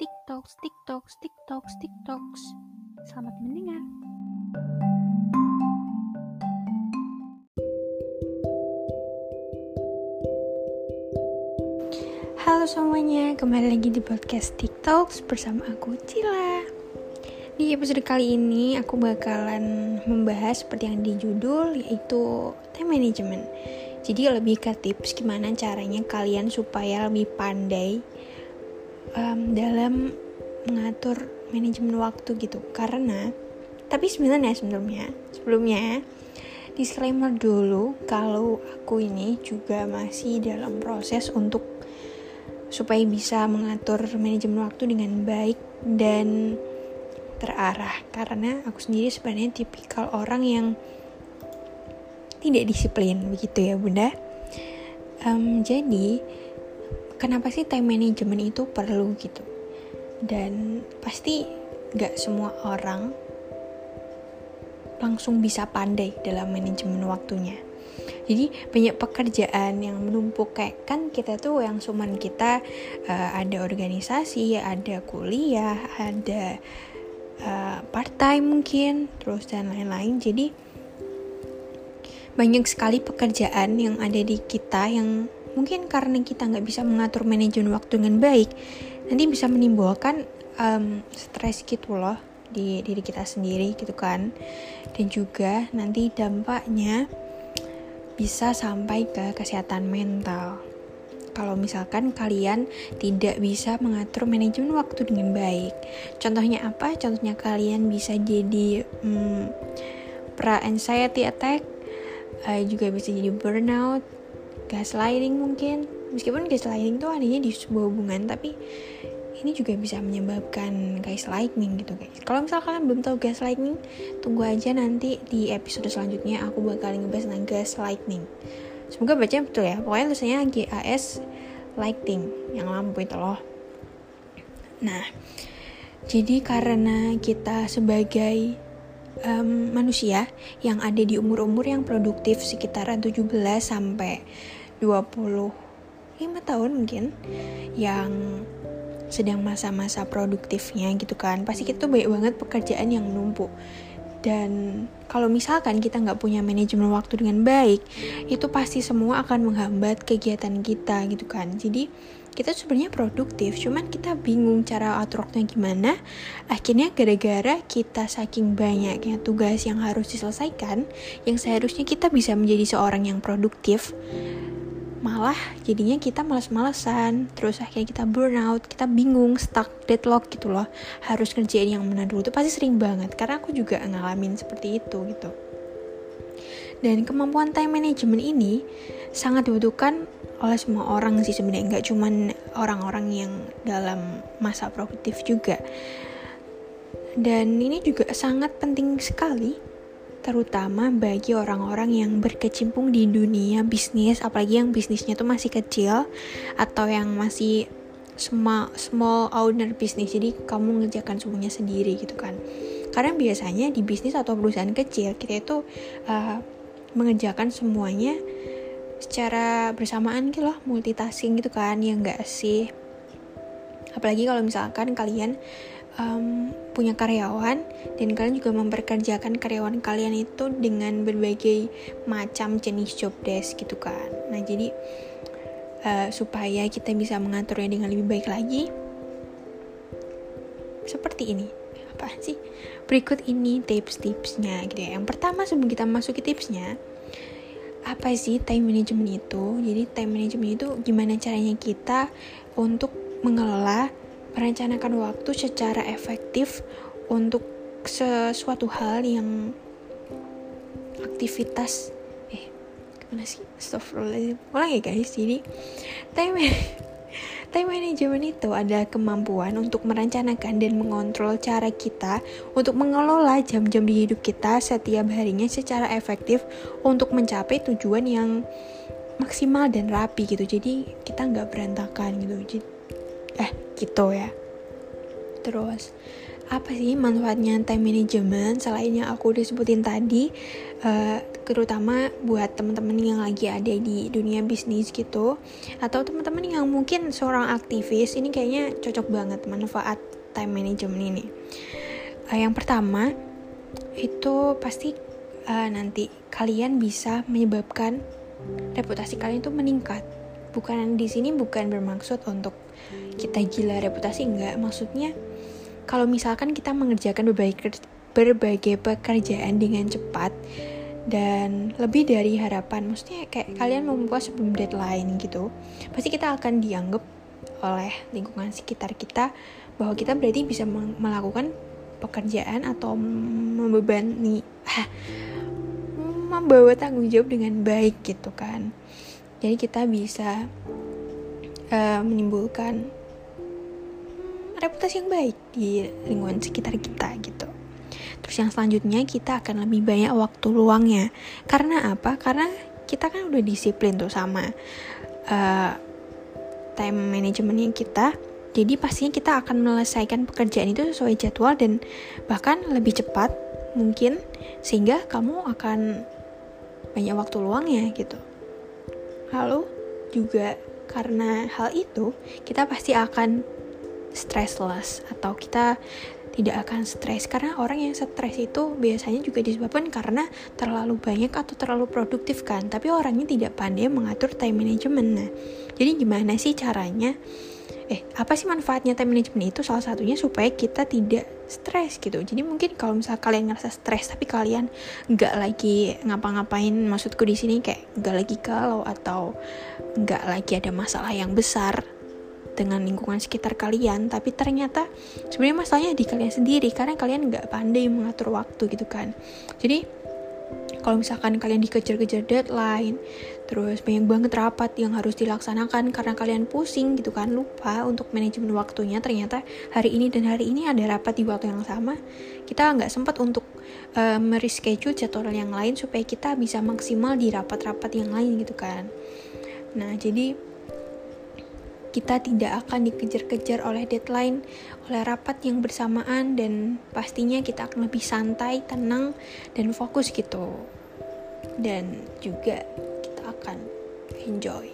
TikToks, TikToks, TikToks, TikToks. Selamat mendengar. Halo semuanya, kembali lagi di podcast TikToks bersama aku Cila. Di episode kali ini aku bakalan membahas seperti yang di judul yaitu time management. Jadi lebih ke tips gimana caranya kalian supaya lebih pandai um, dalam mengatur manajemen waktu gitu. Karena tapi sebenarnya sebelumnya sebelumnya disclaimer dulu kalau aku ini juga masih dalam proses untuk supaya bisa mengatur manajemen waktu dengan baik dan terarah karena aku sendiri sebenarnya tipikal orang yang tidak disiplin begitu ya bunda um, jadi kenapa sih time management itu perlu gitu? Dan pasti gak semua orang langsung bisa pandai dalam manajemen waktunya. Jadi banyak pekerjaan yang menumpuk. Kayak kan kita tuh yang cuman kita uh, ada organisasi ada kuliah ada uh, part time mungkin terus dan lain-lain. Jadi banyak sekali pekerjaan yang ada di kita yang mungkin karena kita nggak bisa mengatur manajemen waktu dengan baik nanti bisa menimbulkan um, stres gitu loh di diri kita sendiri gitu kan dan juga nanti dampaknya bisa sampai ke kesehatan mental. Kalau misalkan kalian tidak bisa mengatur manajemen waktu dengan baik, contohnya apa? Contohnya kalian bisa jadi hmm, pra anxiety attack, uh, juga bisa jadi burnout, gaslighting mungkin. Meskipun gaslighting itu adanya di sebuah hubungan, tapi ini juga bisa menyebabkan gaslighting gitu guys. Kalau misalnya kalian belum tahu gaslighting, tunggu aja nanti di episode selanjutnya aku bakal ngebahas tentang gaslighting. Semoga bacanya betul ya. Pokoknya tulisannya G A S lighting yang lampu itu loh. Nah, jadi karena kita sebagai um, manusia yang ada di umur-umur yang produktif sekitaran 17 sampai 25 tahun mungkin yang sedang masa-masa produktifnya gitu kan. Pasti kita tuh banyak banget pekerjaan yang numpuk. Dan kalau misalkan kita nggak punya manajemen waktu dengan baik itu pasti semua akan menghambat kegiatan kita gitu kan. Jadi kita sebenarnya produktif cuman kita bingung cara atur waktunya gimana. Akhirnya gara-gara kita saking banyaknya tugas yang harus diselesaikan yang seharusnya kita bisa menjadi seorang yang produktif malah jadinya kita males-malesan. Terus akhirnya kita burnout kita bingung stuck deadlock gitu loh. Harus ngerjain yang mana dulu itu pasti sering banget karena aku juga ngalamin seperti itu gitu. Dan kemampuan time management ini sangat dibutuhkan oleh semua orang sih sebenarnya nggak cuman orang-orang yang dalam masa produktif juga. Dan ini juga sangat penting sekali terutama bagi orang-orang yang berkecimpung di dunia bisnis, apalagi yang bisnisnya tuh masih kecil atau yang masih small, small owner bisnis, jadi kamu ngerjakan semuanya sendiri gitu kan. Karena biasanya di bisnis atau perusahaan kecil kita itu uh, mengerjakan semuanya secara bersamaan gitu loh, multitasking gitu kan, ya enggak sih. Apalagi kalau misalkan kalian um, punya karyawan dan kalian juga memperkerjakan karyawan kalian itu dengan berbagai macam jenis job desk gitu kan. Nah jadi uh, supaya kita bisa mengaturnya dengan lebih baik lagi, seperti ini apa sih? Berikut ini tips-tipsnya gitu ya. Yang pertama sebelum kita masuk ke tipsnya, apa sih time management itu? Jadi time management itu gimana caranya kita untuk mengelola merencanakan waktu secara efektif untuk sesuatu hal yang aktivitas eh gimana sih astagfirullahaladzim ulang guys jadi time Time management itu adalah kemampuan untuk merencanakan dan mengontrol cara kita untuk mengelola jam-jam di hidup kita setiap harinya secara efektif untuk mencapai tujuan yang maksimal dan rapi gitu. Jadi kita nggak berantakan gitu. Jadi, eh gitu ya. Terus apa sih manfaatnya time management? Selain yang aku udah sebutin tadi uh, terutama buat teman-teman yang lagi ada di dunia bisnis gitu atau teman-teman yang mungkin seorang aktivis ini kayaknya cocok banget manfaat time management ini. Uh, yang pertama itu pasti uh, nanti kalian bisa menyebabkan reputasi kalian itu meningkat. Bukan di sini bukan bermaksud untuk kita gila reputasi enggak. Maksudnya kalau misalkan kita mengerjakan berbagai berbagai pekerjaan dengan cepat dan lebih dari harapan maksudnya kayak kalian membuat sebelum deadline gitu pasti kita akan dianggap oleh lingkungan sekitar kita bahwa kita berarti bisa melakukan pekerjaan atau membebani membawa tanggung jawab dengan baik gitu kan. Jadi kita bisa uh, menimbulkan reputasi yang baik di lingkungan sekitar kita gitu Terus yang selanjutnya kita akan lebih banyak waktu luangnya. Karena apa? Karena kita kan udah disiplin tuh sama uh, time managementnya kita. Jadi pastinya kita akan menyelesaikan pekerjaan itu sesuai jadwal dan bahkan lebih cepat mungkin sehingga kamu akan banyak waktu luangnya gitu. Lalu juga karena hal itu kita pasti akan stressless atau kita tidak akan stres. Karena orang yang stres itu biasanya juga disebabkan karena terlalu banyak atau terlalu produktif kan. Tapi orangnya tidak pandai mengatur time management. Nah jadi gimana sih caranya eh apa sih manfaatnya time management itu? Salah satunya supaya kita tidak stres gitu. Jadi mungkin kalau misal kalian ngerasa stres tapi kalian nggak lagi ngapa-ngapain maksudku di sini kayak nggak lagi galau atau nggak lagi ada masalah yang besar dengan lingkungan sekitar kalian tapi ternyata sebenarnya masalahnya di kalian sendiri karena kalian nggak pandai mengatur waktu gitu kan. Jadi kalau misalkan kalian dikejar-kejar deadline terus banyak banget rapat yang harus dilaksanakan karena kalian pusing gitu kan lupa untuk manajemen waktunya ternyata hari ini dan hari ini ada rapat di waktu yang sama. Kita nggak sempat untuk uh, mereschedule jadwal yang lain supaya kita bisa maksimal di rapat-rapat yang lain gitu kan. Nah jadi kita tidak akan dikejar-kejar oleh deadline, oleh rapat yang bersamaan dan pastinya kita akan lebih santai, tenang dan fokus gitu. Dan juga kita akan enjoy.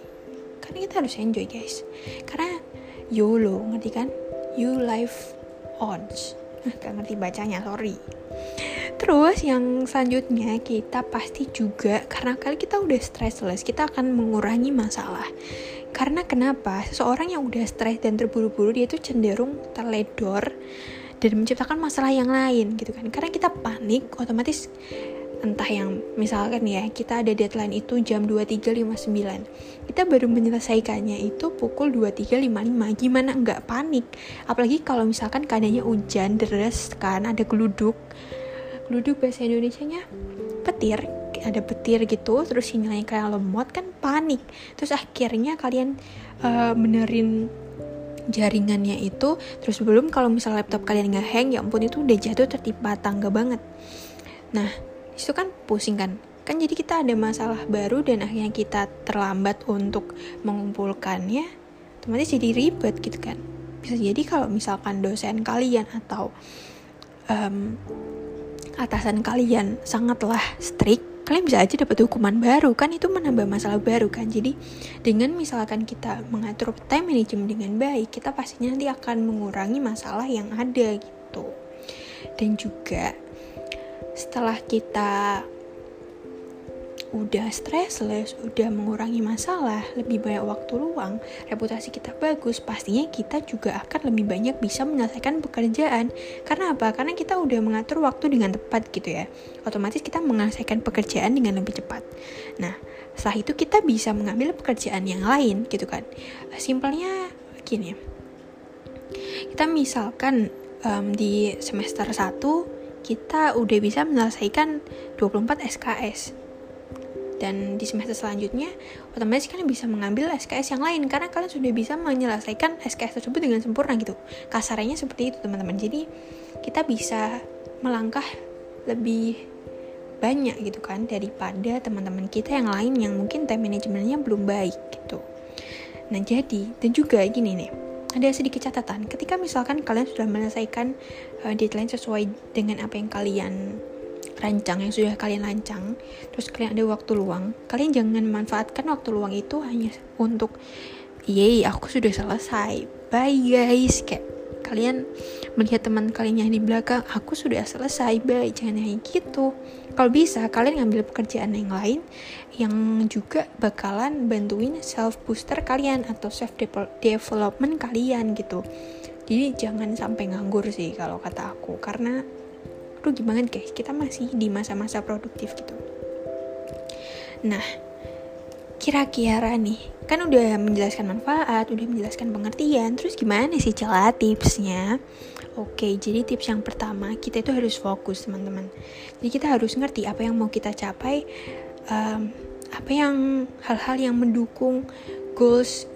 Karena kita harus enjoy, guys. Karena YOLO, ngerti kan? You life ons. Gak ngerti bacanya, sorry. Terus yang selanjutnya kita pasti juga karena kali kita udah stressless, kita akan mengurangi masalah. Karena kenapa? Seseorang yang udah stres dan terburu-buru dia tuh cenderung terledor dan menciptakan masalah yang lain gitu kan. Karena kita panik, otomatis entah yang misalkan ya kita ada deadline itu jam 23.59 kita baru menyelesaikannya itu pukul 23.55 gimana nggak panik? Apalagi kalau misalkan keadaannya hujan deras kan ada geluduk. Geluduk bahasa Indonesia nya petir ada petir gitu terus sinyalnya kayak lemot kan panik. Terus akhirnya kalian uh, benerin jaringannya itu terus belum kalau misal laptop kalian nggak hang ya ampun itu udah jatuh tertimpa tangga banget. Nah itu kan pusing kan? Kan jadi kita ada masalah baru dan akhirnya kita terlambat untuk mengumpulkannya otomatis jadi ribet gitu kan? Bisa jadi kalau misalkan dosen kalian atau um, atasan kalian sangatlah strict kalian bisa aja dapat hukuman baru. Kan itu menambah masalah baru kan. Jadi dengan misalkan kita mengatur time management dengan baik kita pastinya nanti akan mengurangi masalah yang ada gitu. Dan juga setelah kita udah stressless, udah mengurangi masalah, lebih banyak waktu luang, reputasi kita bagus, pastinya kita juga akan lebih banyak bisa menyelesaikan pekerjaan. Karena apa? Karena kita udah mengatur waktu dengan tepat gitu ya. Otomatis kita menyelesaikan pekerjaan dengan lebih cepat. Nah, setelah itu kita bisa mengambil pekerjaan yang lain gitu kan. Simpelnya gini. Kita misalkan um, di semester 1 kita udah bisa menyelesaikan 24 SKS dan di semester selanjutnya otomatis kalian bisa mengambil SKS yang lain. Karena kalian sudah bisa menyelesaikan SKS tersebut dengan sempurna gitu. Kasarnya seperti itu teman-teman. Jadi kita bisa melangkah lebih banyak gitu kan daripada teman-teman kita yang lain yang mungkin time manajemennya belum baik gitu. Nah jadi dan juga gini nih ada sedikit catatan. Ketika misalkan kalian sudah menyelesaikan uh, deadline sesuai dengan apa yang kalian rancang yang sudah kalian lancang terus kalian ada waktu luang kalian jangan manfaatkan waktu luang itu hanya untuk yeay aku sudah selesai bye guys. Kayak kalian melihat teman kalian yang di belakang aku sudah selesai bye. Jangan kayak gitu. Kalau bisa kalian ngambil pekerjaan yang lain yang juga bakalan bantuin self booster kalian atau self development kalian gitu. Jadi jangan sampai nganggur sih kalau kata aku karena aduh gimana guys kita masih di masa-masa produktif gitu nah kira-kira nih kan udah menjelaskan manfaat udah menjelaskan pengertian terus gimana sih cara tipsnya Oke, jadi tips yang pertama kita itu harus fokus teman-teman. Jadi kita harus ngerti apa yang mau kita capai, um, apa yang hal-hal yang mendukung goals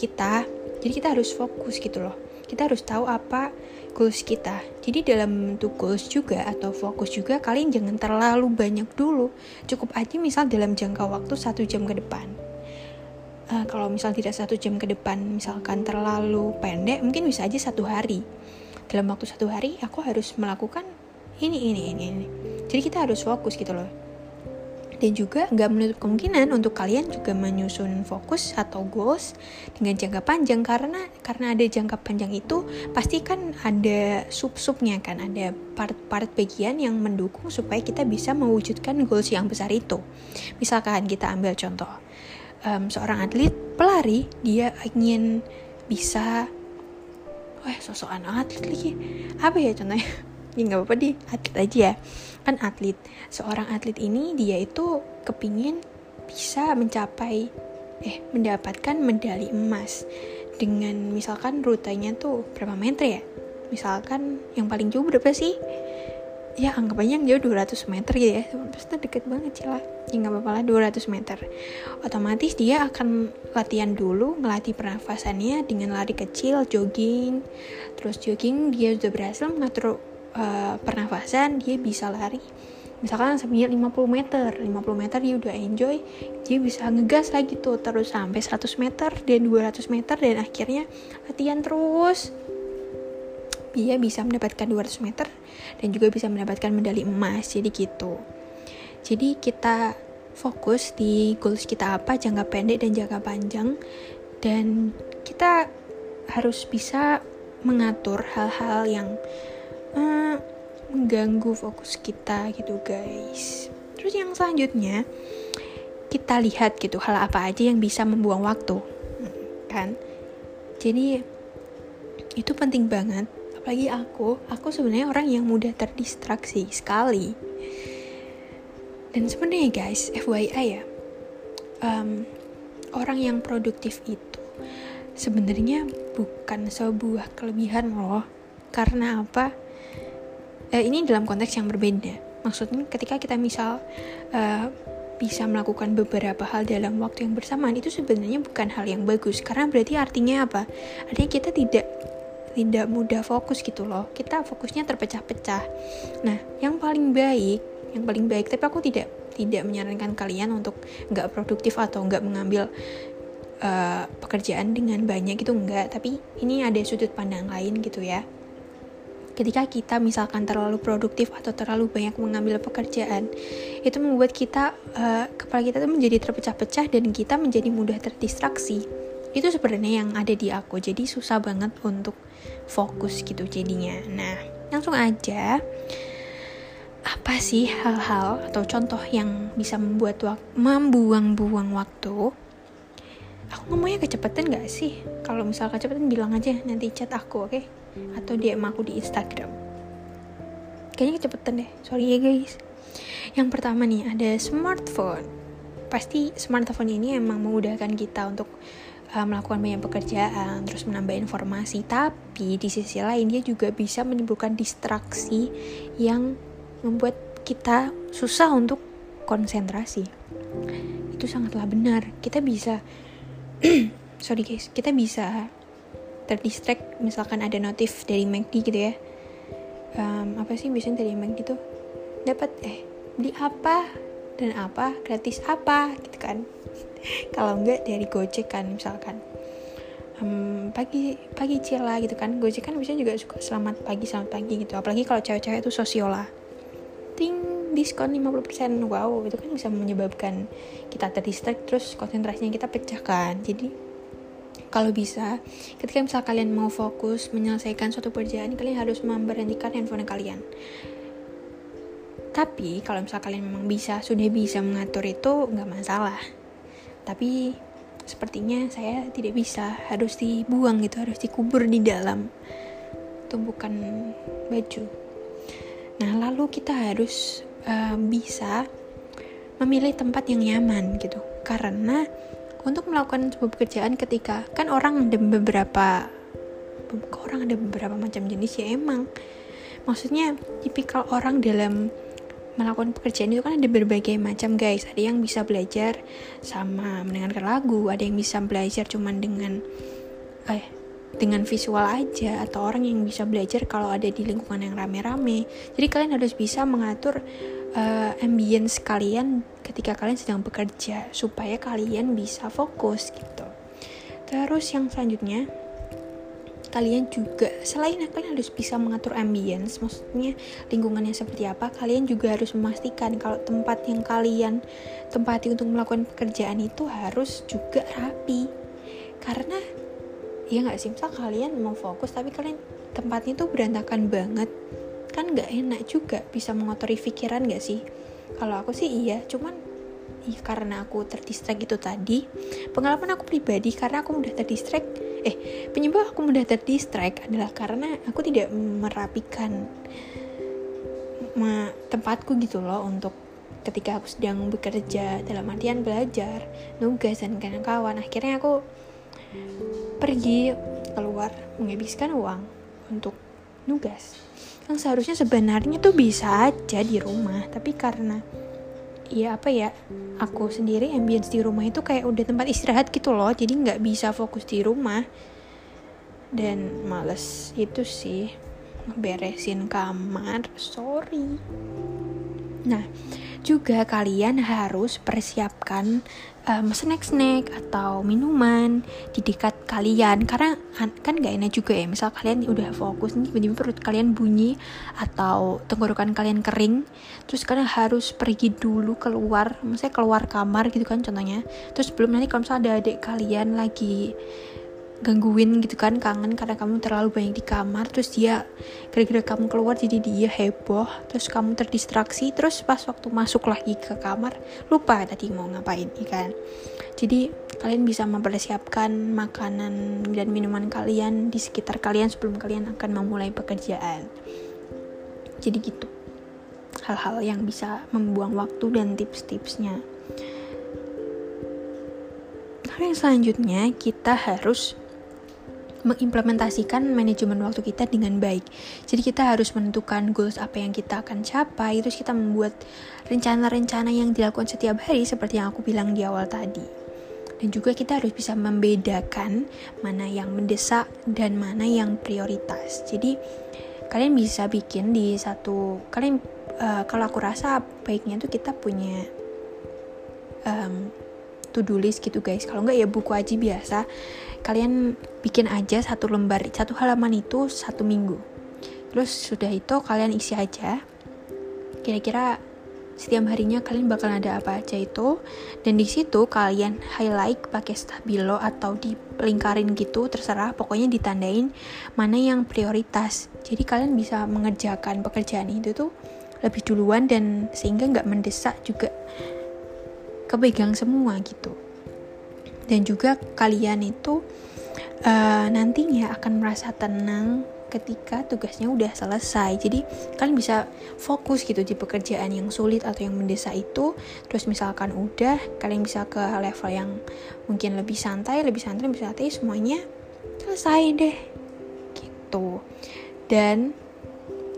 kita. Jadi kita harus fokus gitu loh. Kita harus tahu apa goals kita. Jadi dalam bentuk goals juga atau fokus juga kalian jangan terlalu banyak dulu. Cukup aja misal dalam jangka waktu satu jam ke depan. Uh, kalau misal tidak satu jam ke depan, misalkan terlalu pendek, mungkin bisa aja satu hari. Dalam waktu satu hari, aku harus melakukan ini, ini, ini, ini. Jadi kita harus fokus gitu loh dan juga nggak menutup kemungkinan untuk kalian juga menyusun fokus atau goals dengan jangka panjang. Karena karena ada jangka panjang itu pasti kan ada sub-subnya kan ada part-part bagian yang mendukung supaya kita bisa mewujudkan goals yang besar itu. Misalkan kita ambil contoh um, seorang atlet pelari dia ingin bisa wah sosokan atlet lagi. Apa ya contohnya? Ya nggak apa-apa di. Atlet aja. ya kan atlet. Seorang atlet ini dia itu kepingin bisa mencapai eh mendapatkan medali emas. Dengan misalkan rutenya tuh berapa meter ya? Misalkan yang paling jauh berapa sih? Ya anggap aja yang jauh 200 meter gitu ya. Pasti deket banget sih lah. Ya nggak apa-apa lah 200 meter. Otomatis dia akan latihan dulu ngelatih pernafasannya dengan lari kecil jogging. Terus jogging dia sudah berhasil mengatur uh, pernafasan dia bisa lari. Misalkan sampai 50 meter 50 meter dia udah enjoy dia bisa ngegas lagi tuh terus sampai 100 meter dan 200 meter dan akhirnya latihan terus. Dia bisa mendapatkan 200 meter dan juga bisa mendapatkan medali emas jadi gitu. Jadi kita fokus di goals kita apa jangka pendek dan jangka panjang dan kita harus bisa mengatur hal-hal yang uh, mengganggu fokus kita gitu guys. Terus yang selanjutnya kita lihat gitu hal apa aja yang bisa membuang waktu. Kan? Jadi itu penting banget. Apalagi aku aku sebenarnya orang yang mudah terdistraksi sekali. Dan sebenarnya guys FYI ya um, orang yang produktif itu sebenarnya bukan sebuah kelebihan loh. Karena apa eh, ini dalam konteks yang berbeda. Maksudnya ketika kita misal uh, bisa melakukan beberapa hal dalam waktu yang bersamaan itu sebenarnya bukan hal yang bagus. Karena berarti artinya apa? Artinya kita tidak tidak mudah fokus gitu loh. Kita fokusnya terpecah-pecah. Nah yang paling baik yang paling baik tapi aku tidak tidak menyarankan kalian untuk nggak produktif atau nggak mengambil uh, pekerjaan dengan banyak gitu enggak tapi ini ada sudut pandang lain gitu ya ketika kita misalkan terlalu produktif atau terlalu banyak mengambil pekerjaan itu membuat kita uh, kepala kita tuh menjadi terpecah-pecah dan kita menjadi mudah terdistraksi. Itu sebenarnya yang ada di aku jadi susah banget untuk fokus gitu jadinya. Nah langsung aja apa sih hal-hal atau contoh yang bisa membuat wak membuang-buang waktu? Aku ngomongnya kecepatan gak sih? Kalau misal kecepatan bilang aja nanti chat aku oke? okay? Atau DM aku di Instagram. Kayaknya kecepatan deh. Sorry ya guys. Yang pertama nih ada smartphone. Pasti smartphone ini emang memudahkan kita untuk uh, melakukan banyak pekerjaan terus menambah informasi. Tapi di sisi lain dia juga bisa menimbulkan distraksi yang membuat kita susah untuk konsentrasi. Itu sangatlah benar. Kita bisa sorry guys. Kita bisa terdistract misalkan ada notif dari McD gitu ya. Um, apa sih biasanya dari McD tuh? Dapat eh beli apa? Dan apa? Gratis apa? Gitu kan. Kalau enggak dari Gojek kan misalkan. Um, pagi pagi cila gitu kan. Gojek kan biasanya juga suka selamat pagi selamat pagi gitu. Apalagi kalau cewek-cewek itu sosiola ting diskon 50% wow itu kan bisa menyebabkan kita terdistract terus konsentrasinya kita pecahkan jadi kalau bisa ketika misal kalian mau fokus menyelesaikan suatu pekerjaan kalian harus memberhentikan handphone kalian. Tapi kalau misal kalian memang bisa sudah bisa mengatur itu nggak masalah. Tapi sepertinya saya tidak bisa. Harus dibuang gitu harus dikubur di dalam tumpukan baju. Nah lalu kita harus uh, bisa memilih tempat yang nyaman gitu. Karena untuk melakukan sebuah pekerjaan ketika kan orang ada beberapa orang ada beberapa macam jenis ya emang. Maksudnya tipikal orang dalam melakukan pekerjaan itu kan ada berbagai macam guys. Ada yang bisa belajar sama mendengarkan lagu ada yang bisa belajar cuman dengan eh dengan visual aja atau orang yang bisa belajar kalau ada di lingkungan yang rame-rame. Jadi kalian harus bisa mengatur uh, ambience kalian ketika kalian sedang bekerja supaya kalian bisa fokus gitu. Terus yang selanjutnya kalian juga selain kalian harus bisa mengatur ambience maksudnya lingkungannya seperti apa kalian juga harus memastikan kalau tempat yang kalian tempati untuk melakukan pekerjaan itu harus juga rapi. Karena ya nggak sih? Misal kalian mau fokus tapi kalian tempatnya itu berantakan banget kan nggak enak juga bisa mengotori pikiran nggak sih? Kalau aku sih iya cuman karena aku terdistract itu tadi pengalaman aku pribadi karena aku udah terdistract eh penyebab aku mudah terdistract adalah karena aku tidak merapikan tempatku gitu loh untuk ketika aku sedang bekerja dalam artian belajar nugas dan kawan-kawan. Akhirnya aku pergi keluar menghabiskan uang untuk nugas. Yang seharusnya sebenarnya tuh bisa aja di rumah tapi karena ya apa ya aku sendiri ambience di rumah itu kayak udah tempat istirahat gitu loh jadi nggak bisa fokus di rumah. Dan males itu sih beresin kamar sorry. Nah juga kalian harus persiapkan um, snack-snack atau minuman di dekat kalian. Karena kan gak enak juga ya misal kalian udah fokus nih tiba-tiba perut kalian bunyi atau tenggorokan kalian kering terus kalian harus pergi dulu keluar misalnya keluar kamar gitu kan contohnya. Terus belum nanti kalau misalnya ada adik kalian lagi gangguin gitu kan kangen karena kamu terlalu banyak di kamar terus dia kira-kira kamu keluar jadi dia heboh terus kamu terdistraksi terus pas waktu masuk lagi ke kamar lupa tadi mau ngapain ya kan? Jadi kalian bisa mempersiapkan makanan dan minuman kalian di sekitar kalian sebelum kalian akan memulai pekerjaan. Jadi gitu. Hal-hal yang bisa membuang waktu dan tips-tipsnya. Hal yang selanjutnya kita harus mengimplementasikan manajemen waktu kita dengan baik. Jadi kita harus menentukan goals apa yang kita akan capai, terus kita membuat rencana-rencana yang dilakukan setiap hari seperti yang aku bilang di awal tadi. Dan juga kita harus bisa membedakan mana yang mendesak dan mana yang prioritas. Jadi kalian bisa bikin di satu kalian uh, kalau aku rasa baiknya tuh kita punya um, to do list gitu guys. Kalau nggak ya buku aja biasa. Kalian bikin aja satu lembar satu halaman itu satu minggu. Terus sudah itu kalian isi aja. Kira-kira setiap harinya kalian bakal ada apa aja itu. Dan di situ kalian highlight pakai stabilo atau dilingkarin gitu terserah. Pokoknya ditandain mana yang prioritas. Jadi kalian bisa mengerjakan pekerjaan itu tuh lebih duluan dan sehingga nggak mendesak juga kepegang semua gitu. Dan juga kalian itu uh, nantinya akan merasa tenang ketika tugasnya udah selesai. Jadi kalian bisa fokus gitu di pekerjaan yang sulit atau yang mendesak itu. Terus misalkan udah kalian bisa ke level yang mungkin lebih santai lebih santai lebih santai semuanya selesai deh. Gitu. Dan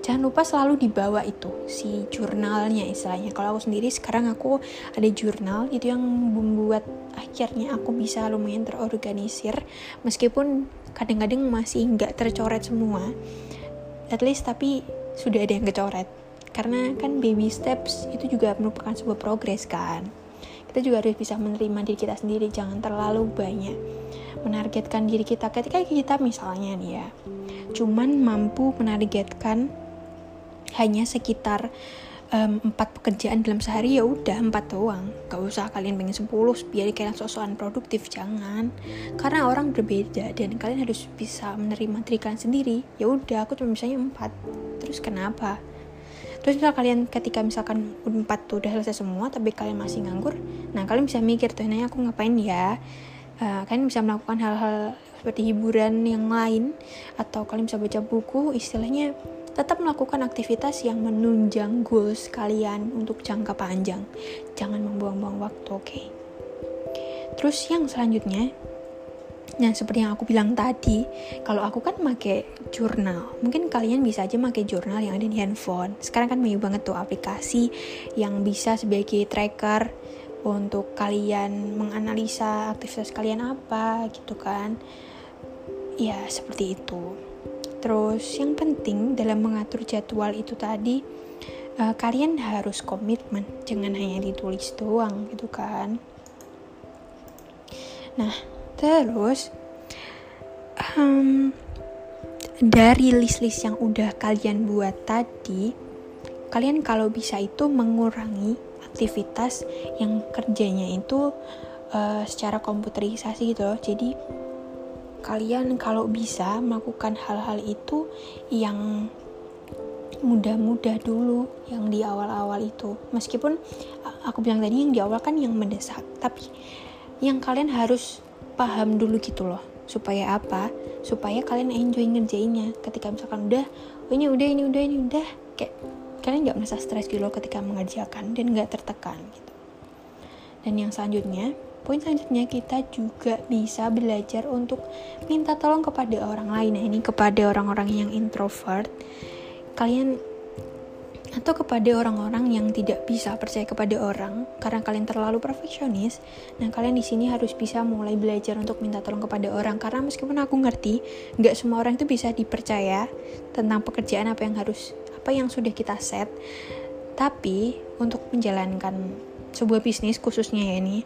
jangan lupa selalu dibawa itu si jurnalnya istilahnya. Kalau aku sendiri sekarang aku ada jurnal itu yang membuat akhirnya aku bisa lumayan terorganisir. Meskipun kadang-kadang masih nggak tercoret semua at least tapi sudah ada yang kecoret. Karena kan baby steps itu juga merupakan sebuah progres kan. Kita juga harus bisa menerima diri kita sendiri jangan terlalu banyak menargetkan diri kita. Ketika kita misalnya nih ya cuman mampu menargetkan hanya sekitar um, empat pekerjaan dalam sehari ya udah empat doang. Gak usah kalian pengen sepuluh biar kalian sosokan produktif jangan. Karena orang berbeda dan kalian harus bisa menerima diri kalian sendiri. Ya udah aku cuma misalnya empat. Terus kenapa? Terus misal kalian ketika misalkan empat tuh udah selesai semua tapi kalian masih nganggur nah kalian bisa mikir tuh nanya aku ngapain ya? Uh, kalian bisa melakukan hal-hal seperti hiburan yang lain atau kalian bisa baca buku istilahnya tetap melakukan aktivitas yang menunjang goals kalian untuk jangka panjang. Jangan membuang-buang waktu, oke? Okay? Terus yang selanjutnya, Nah, seperti yang aku bilang tadi, kalau aku kan make jurnal. Mungkin kalian bisa aja make jurnal yang ada di handphone. Sekarang kan banyak banget tuh aplikasi yang bisa sebagai tracker untuk kalian menganalisa aktivitas kalian apa gitu kan. Ya, seperti itu. Terus yang penting dalam mengatur jadwal itu tadi uh, kalian harus komitmen, jangan hanya ditulis doang gitu kan. Nah, terus um, dari list-list yang udah kalian buat tadi, kalian kalau bisa itu mengurangi aktivitas yang kerjanya itu uh, secara komputerisasi gitu. Jadi kalian kalau bisa melakukan hal-hal itu yang mudah-mudah dulu yang di awal-awal itu. Meskipun aku bilang tadi yang di awal kan yang mendesak tapi yang kalian harus paham dulu gitu loh. Supaya apa? Supaya kalian enjoy ngerjainnya. Ketika misalkan udah oh ini udah ini udah ini udah kayak kalian nggak merasa stres gitu loh ketika mengerjakan dan nggak tertekan gitu. Dan yang selanjutnya Poin selanjutnya kita juga bisa belajar untuk minta tolong kepada orang lain. Nah, ini kepada orang-orang yang introvert. Kalian atau kepada orang-orang yang tidak bisa percaya kepada orang karena kalian terlalu perfeksionis. Nah, kalian di sini harus bisa mulai belajar untuk minta tolong kepada orang karena meskipun aku ngerti, nggak semua orang itu bisa dipercaya tentang pekerjaan apa yang harus apa yang sudah kita set. Tapi untuk menjalankan sebuah bisnis khususnya ya ini,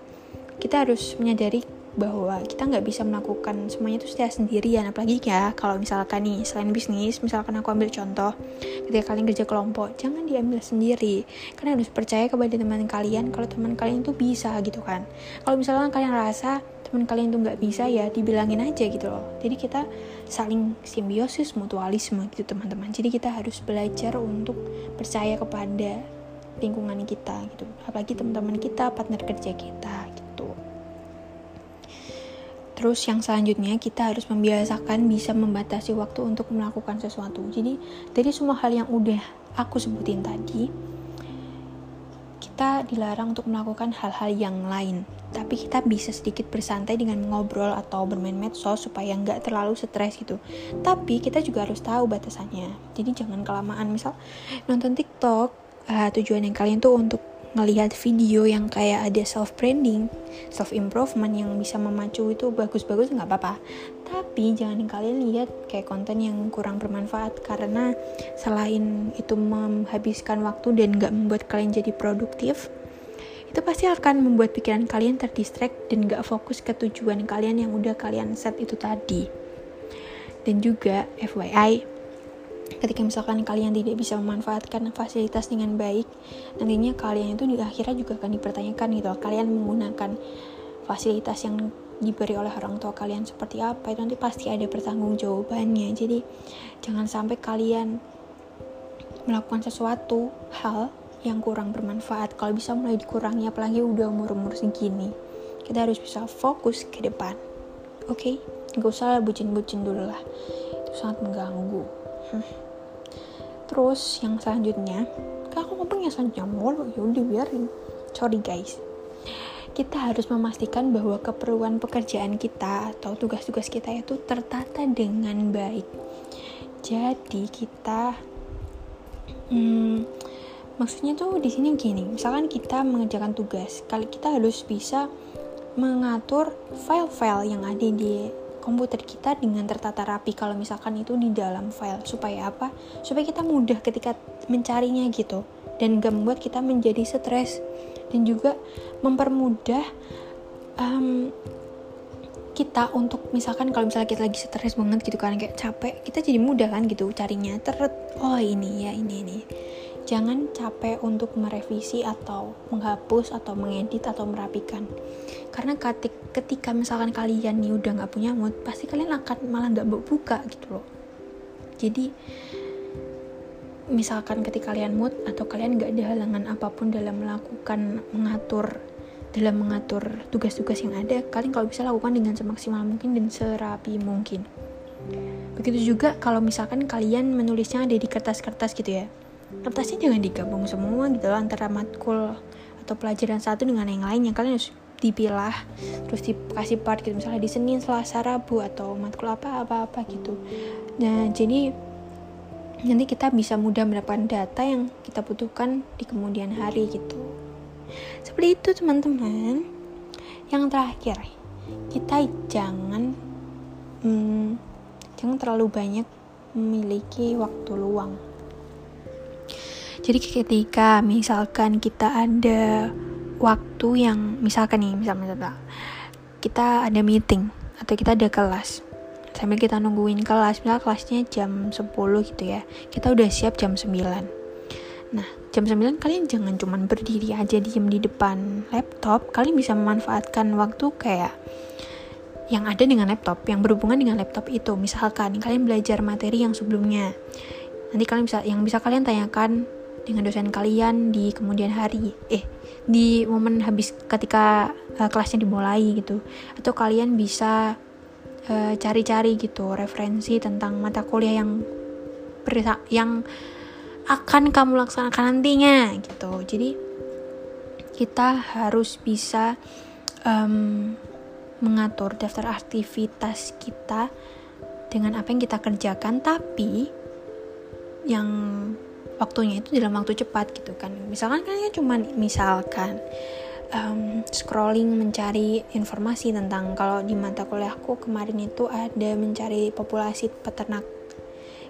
kita harus menyadari bahwa kita nggak bisa melakukan semuanya itu secara sendirian. Apalagi ya kalau misalkan nih selain bisnis misalkan aku ambil contoh ketika kalian kerja kelompok jangan diambil sendiri. Karena harus percaya kepada teman kalian kalau teman kalian itu bisa gitu kan. Kalau misalkan kalian rasa teman kalian itu nggak bisa ya dibilangin aja gitu loh. Jadi kita saling simbiosis mutualisme gitu teman-teman. Jadi kita harus belajar untuk percaya kepada lingkungan kita gitu. Apalagi teman-teman kita partner kerja kita gitu Terus yang selanjutnya kita harus membiasakan bisa membatasi waktu untuk melakukan sesuatu. Jadi dari semua hal yang udah aku sebutin tadi, kita dilarang untuk melakukan hal-hal yang lain. Tapi kita bisa sedikit bersantai dengan ngobrol atau bermain medsos supaya nggak terlalu stres gitu. Tapi kita juga harus tahu batasannya. Jadi jangan kelamaan. Misal nonton TikTok, uh, tujuan yang kalian tuh untuk ngelihat video yang kayak ada self branding, self improvement yang bisa memacu itu bagus-bagus nggak apa-apa. Tapi jangan kalian lihat kayak konten yang kurang bermanfaat karena selain itu menghabiskan waktu dan nggak membuat kalian jadi produktif, itu pasti akan membuat pikiran kalian terdistract dan nggak fokus ke tujuan kalian yang udah kalian set itu tadi. Dan juga FYI, ketika misalkan kalian tidak bisa memanfaatkan fasilitas dengan baik nantinya kalian itu di akhirnya juga akan dipertanyakan gitu kalian menggunakan fasilitas yang diberi oleh orang tua kalian seperti apa itu nanti pasti ada pertanggung jawabannya jadi jangan sampai kalian melakukan sesuatu hal yang kurang bermanfaat. Kalau bisa mulai dikurangi apalagi udah umur-umur segini kita harus bisa fokus ke depan. Oke? Okay? gak usah bucin-bucin dulu lah. Itu sangat mengganggu Terus yang selanjutnya, kan aku ngomong yang selanjutnya mulu, yaudah biarin. Sorry guys. Kita harus memastikan bahwa keperluan pekerjaan kita atau tugas-tugas kita itu tertata dengan baik. Jadi kita, hmm, maksudnya tuh di sini gini. Misalkan kita mengerjakan tugas, kali kita harus bisa mengatur file-file yang ada di komputer kita dengan tertata rapi kalau misalkan itu di dalam file. Supaya apa? Supaya kita mudah ketika mencarinya gitu. Dan gak membuat kita menjadi stres. Dan juga mempermudah um, kita untuk misalkan kalau misalnya kita lagi stres banget gitu kan kayak capek kita jadi mudah kan gitu carinya. Teret oh ini ya ini ini jangan capek untuk merevisi atau menghapus atau mengedit atau merapikan. Karena ketika misalkan kalian nih udah nggak punya mood pasti kalian akan malah nggak buka gitu loh. Jadi misalkan ketika kalian mood atau kalian nggak ada halangan apa pun dalam melakukan mengatur dalam mengatur tugas-tugas yang ada kalian kalau bisa lakukan dengan semaksimal mungkin dan serapi mungkin. Begitu juga kalau misalkan kalian menulisnya ada di kertas-kertas gitu ya kertasnya jangan digabung semua gitu loh antara matkul atau pelajaran satu dengan yang lain yang kalian harus dipilah terus dikasih part gitu. Misalnya di Senin Selasa Rabu atau matkul apa apa apa gitu. Nah jadi nanti kita bisa mudah mendapatkan data yang kita butuhkan di kemudian hari gitu. Seperti itu teman-teman. Yang terakhir kita jangan hmm, jangan terlalu banyak memiliki waktu luang jadi ketika misalkan kita ada waktu yang misalkan nih, misalnya kita ada meeting atau kita ada kelas. Sambil kita nungguin kelas, misal kelasnya jam 10 gitu ya. Kita udah siap jam 9. Nah, jam 9 kalian jangan cuma berdiri aja diem di depan laptop. Kalian bisa memanfaatkan waktu kayak yang ada dengan laptop, yang berhubungan dengan laptop itu. Misalkan kalian belajar materi yang sebelumnya. Nanti kalian bisa yang bisa kalian tanyakan dengan dosen kalian di kemudian hari. Eh di momen habis ketika uh, kelasnya dimulai gitu. Atau kalian bisa eh, cari-cari uh, gitu referensi tentang mata kuliah yang yang akan kamu laksanakan nantinya gitu. Jadi kita harus bisa um, mengatur daftar aktivitas kita dengan apa yang kita kerjakan. Tapi yang waktunya itu dalam waktu cepat gitu kan. Misalkan kan ya cuman misalkan um, scrolling mencari informasi tentang kalau di mata kuliahku kemarin itu ada mencari populasi peternak.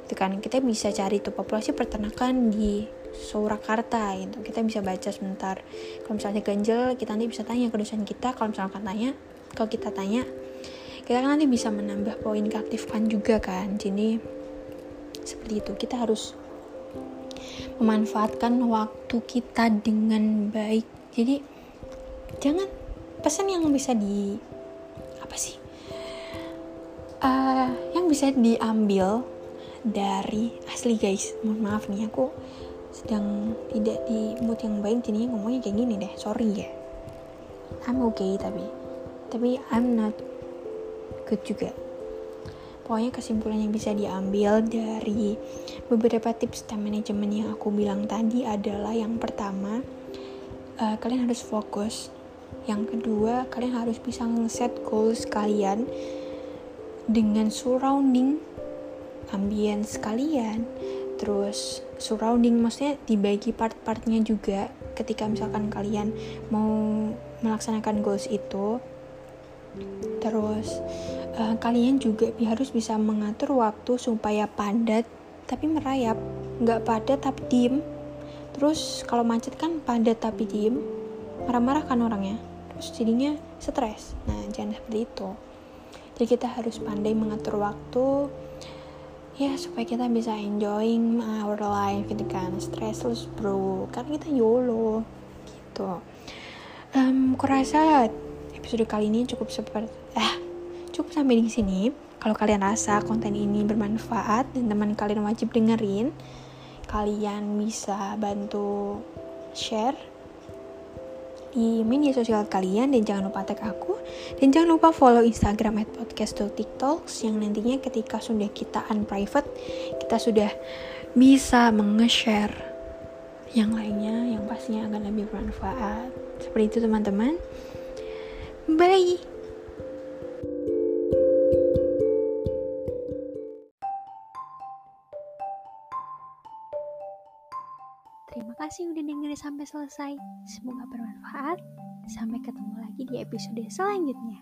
Itu kan kita bisa cari tuh populasi peternakan di Surakarta gitu. Kita bisa baca sebentar. Kalau misalnya ganjel kita nanti bisa tanya ke dosen kita. Kalau misalkan tanya kalau kita tanya kita kan nanti bisa menambah poin keaktifan juga kan. Jadi seperti itu. Kita harus memanfaatkan waktu kita dengan baik. Jadi jangan pesan yang bisa di apa sih? Uh, yang bisa diambil dari asli guys mohon maaf nih aku sedang tidak di mood yang baik jadi ngomongnya kayak gini deh sorry ya. I'm okay tapi tapi I'm not good juga Pokoknya kesimpulan yang bisa diambil dari beberapa tips time management yang aku bilang tadi adalah yang pertama, uh, kalian harus fokus. Yang kedua, kalian harus bisa nge-set goals kalian dengan surrounding ambience kalian. Terus surrounding maksudnya dibagi part-partnya juga ketika misalkan kalian mau melaksanakan goals itu terus uh, kalian juga harus bisa mengatur waktu supaya padat tapi merayap. Nggak padat tapi diem. Terus kalau macet kan padat tapi diem. Marah-marah kan orangnya. Terus jadinya stres. Nah jangan seperti itu. Jadi kita harus pandai mengatur waktu ya supaya kita bisa enjoying our life gitu kan. Stressless bro. Karena kita yolo gitu. Um, kurasa episode kali ini cukup seperti eh cukup sampai di sini. Kalau kalian rasa konten ini bermanfaat dan teman kalian wajib dengerin, kalian bisa bantu share di media sosial kalian dan jangan lupa tag aku. Dan jangan lupa follow Instagram at podcast.tiktoks yang nantinya ketika sudah kita unprivate kita sudah bisa menge-share yang lainnya yang pastinya akan lebih bermanfaat. Seperti itu teman-teman bye Terima kasih udah dengerin sampai selesai. Semoga bermanfaat. Sampai ketemu lagi di episode selanjutnya.